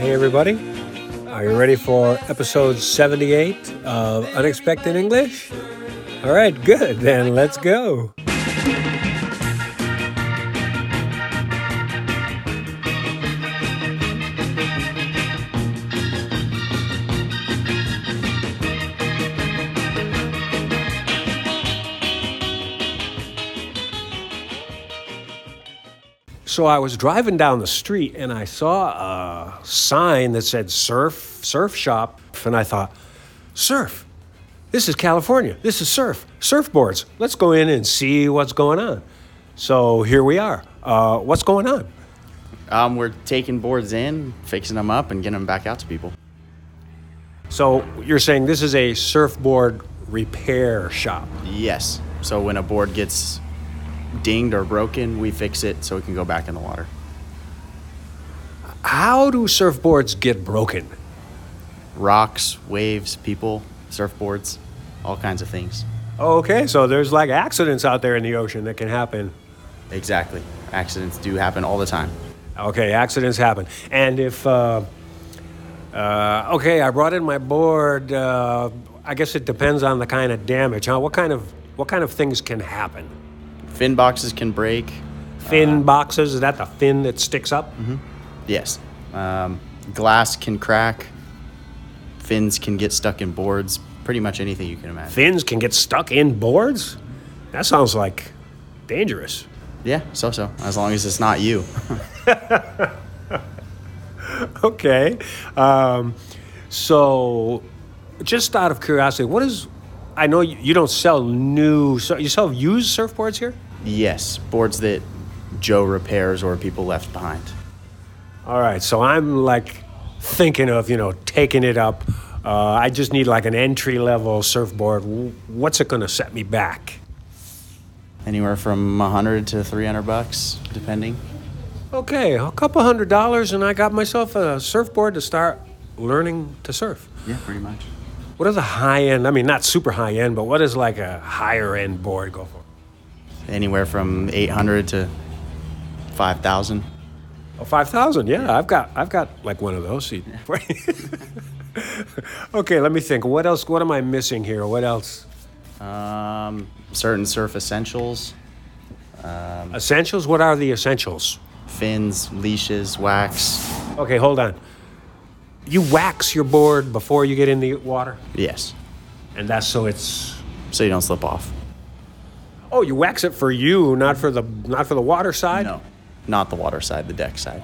Hey, everybody. Are you ready for episode 78 of Unexpected English? All right, good. Then let's go. So I was driving down the street and I saw a sign that said surf, surf shop. And I thought, surf, this is California. This is surf, surfboards. Let's go in and see what's going on. So here we are. Uh, what's going on? Um, we're taking boards in, fixing them up, and getting them back out to people. So you're saying this is a surfboard repair shop. Yes. So when a board gets dinged or broken, we fix it so it can go back in the water. How do surfboards get broken? Rocks, waves, people, surfboards, all kinds of things. Okay, so there's like accidents out there in the ocean that can happen. Exactly. Accidents do happen all the time. Okay, accidents happen. And if, uh, uh, okay, I brought in my board. Uh, I guess it depends on the kind of damage. Huh? What kind of what kind of things can happen? Fin boxes can break. Fin boxes. Is that the fin that sticks up? Yes. Um, glass can crack. Fins can get stuck in boards. Pretty much anything you can imagine. Fins can get stuck in boards. That sounds like dangerous. Yeah, so so. As long as it's not you. Okay. Um, so, just out of curiosity, what is? I know you, you don't sell new. So you sell used surfboards here. Yes, boards that Joe repairs or people left behind. All right, so I'm like thinking of, you know, taking it up. Uh, I just need like an entry level surfboard. What's it going to set me back? Anywhere from 100 to 300 bucks, depending. Okay, a couple hundred dollars, and I got myself a surfboard to start learning to surf. Yeah, pretty much. What are the high end? I mean, not super high end, but what is like a higher end board go for? Anywhere from 800 to 5,000. Oh, Oh, five thousand. Yeah, I've got, I've got like one of those. See- okay, let me think. What else? What am I missing here? What else? Um, certain surf essentials, Essentials. What are the essentials? fins, leashes, wax. Okay, hold on. You wax your board before you get in the water, Yes, and that's so it's. so you don't slip off. Oh, you wax it for you, not for the not for the water side. No, not the water side, the deck side.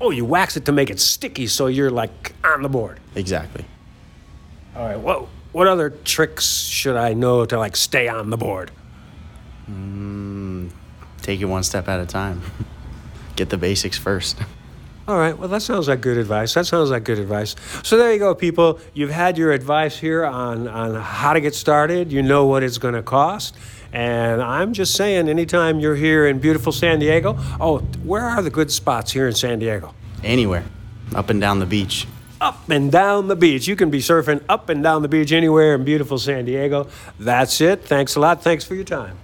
Oh, you wax it to make it sticky, so you're like on the board. Exactly. All right. What what other tricks should I know to like stay on the board? Mm, Take it one step at a time. Get the basics first. All right. Well, that sounds like good advice. That sounds like good advice. So there you go, people. You've had your advice here on on how to get started. You know what it's going to cost. And I'm just saying, anytime you're here in beautiful San Diego, oh, where are the good spots here in San Diego? Anywhere, up and down the beach. Up and down the beach. You can be surfing up and down the beach anywhere in beautiful San Diego. That's it. Thanks a lot. Thanks for your time.